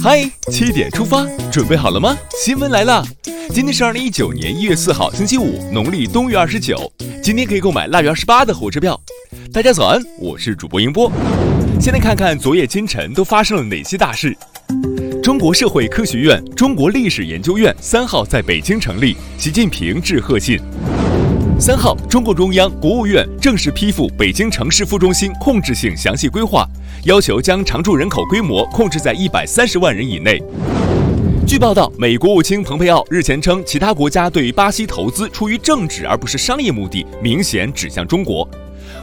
嗨，七点出发，准备好了吗？新闻来了，今天是二零一九年一月四号，星期五，农历冬月二十九。今天可以购买腊月二十八的火车票。大家早安，我是主播英波。先来看看昨夜今晨都发生了哪些大事。中国社会科学院、中国历史研究院三号在北京成立，习近平致贺信。三号，中共中央、国务院正式批复北京城市副中心控制性详细规划，要求将常住人口规模控制在一百三十万人以内。据报道，美国务卿蓬佩奥日前称，其他国家对于巴西投资出于政治而不是商业目的，明显指向中国。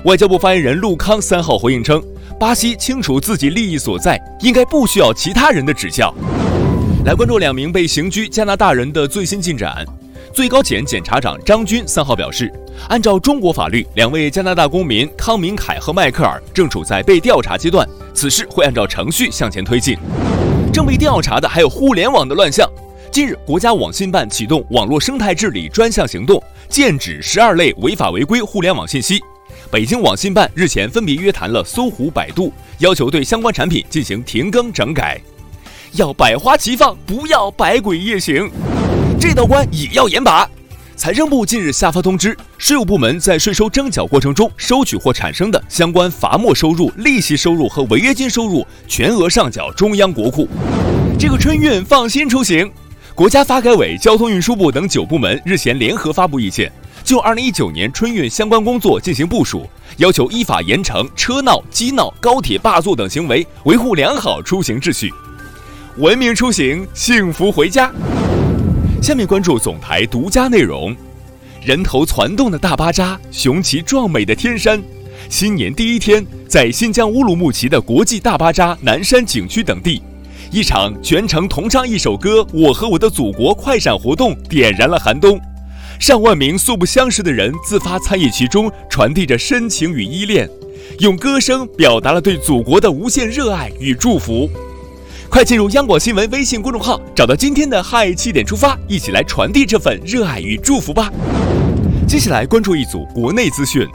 外交部发言人陆康三号回应称，巴西清楚自己利益所在，应该不需要其他人的指教。来关注两名被刑拘加拿大人的最新进展。最高检检察长张军三号表示，按照中国法律，两位加拿大公民康明凯和迈克尔正处在被调查阶段，此事会按照程序向前推进。正被调查的还有互联网的乱象。近日，国家网信办启动网络生态治理专项行动，剑指十二类违法违规互联网信息。北京网信办日前分别约谈了搜狐、百度，要求对相关产品进行停更整改，要百花齐放，不要百鬼夜行。这道关也要严把。财政部近日下发通知，税务部门在税收征缴过程中收取或产生的相关罚没收入、利息收入和违约金收入，全额上缴中央国库。这个春运放心出行。国家发改委、交通运输部等九部门日前联合发布意见，就二零一九年春运相关工作进行部署，要求依法严惩车闹、机闹、高铁霸座等行为，维护良好出行秩序，文明出行，幸福回家。下面关注总台独家内容：人头攒动的大巴扎，雄奇壮美的天山。新年第一天，在新疆乌鲁木齐的国际大巴扎南山景区等地，一场全程同唱一首歌《我和我的祖国》快闪活动点燃了寒冬。上万名素不相识的人自发参与其中，传递着深情与依恋，用歌声表达了对祖国的无限热爱与祝福。快进入央广新闻微信公众号，找到今天的嗨七点出发，一起来传递这份热爱与祝福吧。接下来关注一组国内资讯，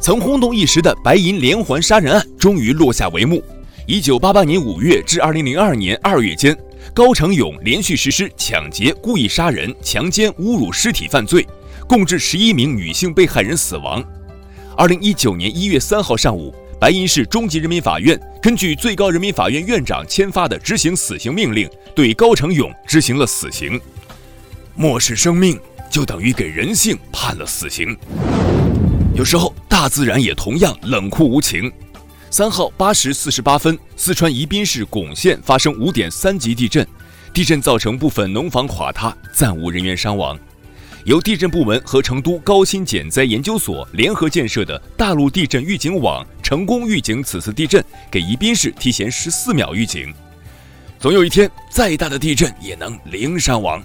曾轰动一时的白银连环杀人案终于落下帷幕。一九八八年五月至二零零二年二月间，高成勇连续实施抢劫、故意杀人、强奸、侮辱尸体犯罪，共致十一名女性被害人死亡。二零一九年一月三号上午。白银市中级人民法院根据最高人民法院院长签发的执行死刑命令，对高成勇执行了死刑。漠视生命，就等于给人性判了死刑。有时候，大自然也同样冷酷无情。三号八时四十八分，四川宜宾市珙县发生五点三级地震，地震造成部分农房垮塌，暂无人员伤亡。由地震部门和成都高新减灾研究所联合建设的大陆地震预警网成功预警此次地震，给宜宾市提前十四秒预警。总有一天，再大的地震也能零伤亡。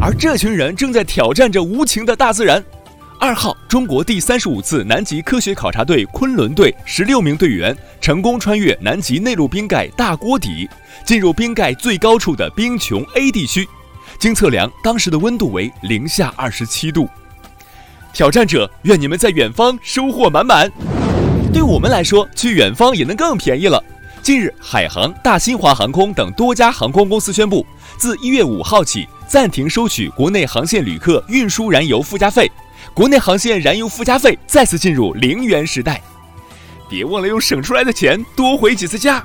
而这群人正在挑战着无情的大自然。二号，中国第三十五次南极科学考察队昆仑队十六名队员成功穿越南极内陆冰盖大锅底，进入冰盖最高处的冰穹 A 地区。经测量，当时的温度为零下二十七度。挑战者，愿你们在远方收获满满。对我们来说，去远方也能更便宜了。近日，海航、大新华航空等多家航空公司宣布，自一月五号起暂停收取国内航线旅客运输燃油附加费，国内航线燃油附加费再次进入零元时代。别忘了用省出来的钱多回几次家。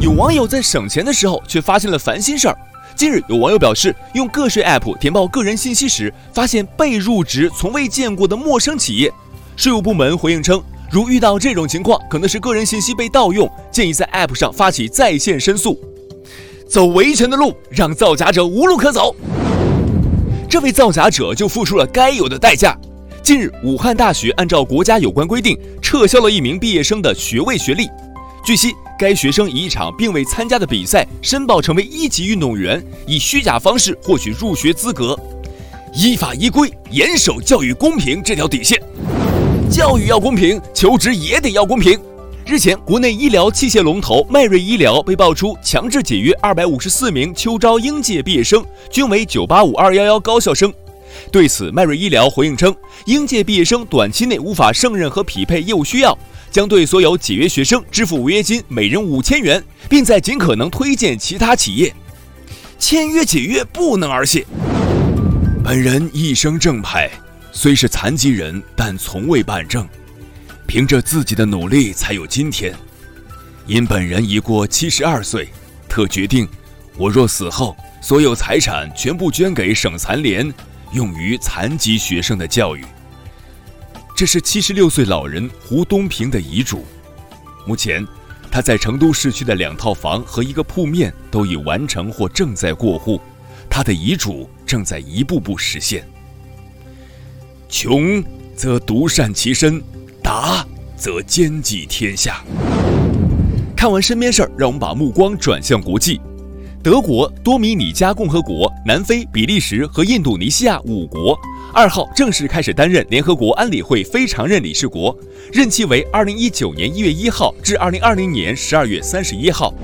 有网友在省钱的时候，却发现了烦心事儿。近日，有网友表示，用个税 App 填报个人信息时，发现被入职从未见过的陌生企业。税务部门回应称，如遇到这种情况，可能是个人信息被盗用，建议在 App 上发起在线申诉。走维权的路，让造假者无路可走。这位造假者就付出了该有的代价。近日，武汉大学按照国家有关规定，撤销了一名毕业生的学位学历。据悉。该学生以一场并未参加的比赛申报成为一级运动员，以虚假方式获取入学资格。依法依规，严守教育公平这条底线。教育要公平，求职也得要公平。日前，国内医疗器械龙头迈瑞医疗被爆出强制解约二百五十四名秋招应届毕业生，均为九八五二幺幺高校生。对此，迈瑞医疗回应称，应届毕业生短期内无法胜任和匹配业务需要，将对所有解约学生支付违约金每人五千元，并在尽可能推荐其他企业。签约解约不能儿戏。本人一生正派，虽是残疾人，但从未办证，凭着自己的努力才有今天。因本人已过七十二岁，特决定，我若死后，所有财产全部捐给省残联。用于残疾学生的教育。这是七十六岁老人胡东平的遗嘱。目前，他在成都市区的两套房和一个铺面都已完成或正在过户。他的遗嘱正在一步步实现。穷则独善其身，达则兼济天下。看完身边事儿，让我们把目光转向国际。德国、多米尼加共和国、南非、比利时和印度尼西亚五国二号正式开始担任联合国安理会非常任理事国，任期为二零一九年一月一号至二零二零年十二月三十一号。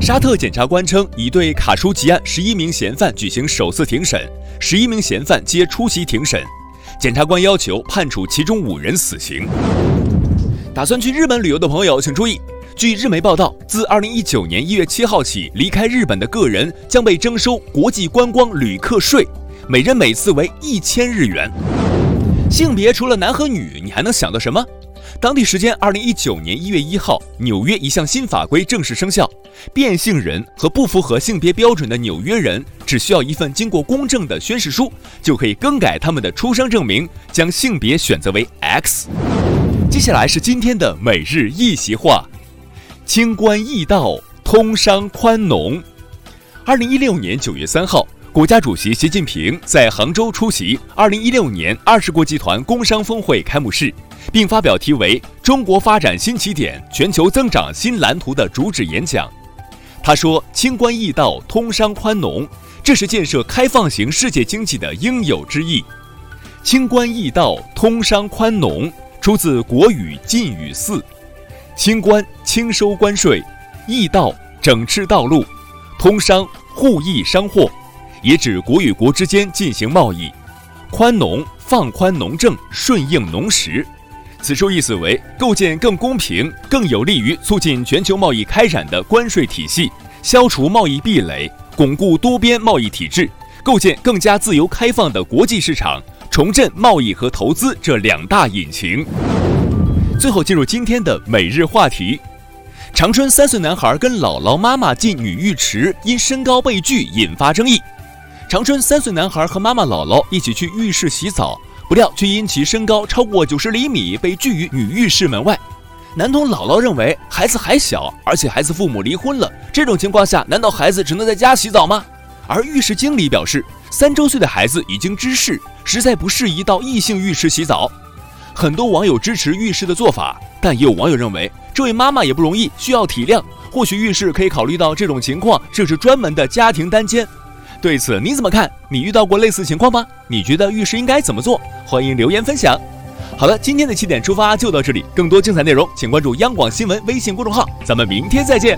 沙特检察官称，已对卡舒吉案十一名嫌犯举行首次庭审，十一名嫌犯皆出席庭审。检察官要求判处其中五人死刑。打算去日本旅游的朋友请注意。据日媒报道，自二零一九年一月七号起，离开日本的个人将被征收国际观光旅客税，每人每次为一千日元。性别除了男和女，你还能想到什么？当地时间二零一九年一月一号，纽约一项新法规正式生效，变性人和不符合性别标准的纽约人只需要一份经过公证的宣誓书，就可以更改他们的出生证明，将性别选择为 X。接下来是今天的每日一席话。清官易道，通商宽农。二零一六年九月三号，国家主席习近平在杭州出席二零一六年二十国集团工商峰会开幕式，并发表题为《中国发展新起点，全球增长新蓝图》的主旨演讲。他说：“清官易道，通商宽农，这是建设开放型世界经济的应有之义。”清官易道，通商宽农，出自国语晋语四。清官清收关税，易道整治道路，通商互易商货，也指国与国之间进行贸易。宽农放宽农政，顺应农时。此书意思为构建更公平、更有利于促进全球贸易开展的关税体系，消除贸易壁垒，巩固多边贸易体制，构建更加自由开放的国际市场，重振贸易和投资这两大引擎。最后进入今天的每日话题：长春三岁男孩跟姥姥妈妈进女浴池，因身高被拒引发争议。长春三岁男孩和妈妈姥姥一起去浴室洗澡，不料却因其身高超过九十厘米被拒于女浴室门外。男童姥姥认为孩子还小，而且孩子父母离婚了，这种情况下难道孩子只能在家洗澡吗？而浴室经理表示，三周岁的孩子已经知事，实在不适宜到异性浴室洗澡。很多网友支持浴室的做法，但也有网友认为这位妈妈也不容易，需要体谅。或许浴室可以考虑到这种情况，设置专门的家庭单间。对此你怎么看？你遇到过类似情况吗？你觉得浴室应该怎么做？欢迎留言分享。好了，今天的七点出发就到这里，更多精彩内容请关注央广新闻微信公众号，咱们明天再见。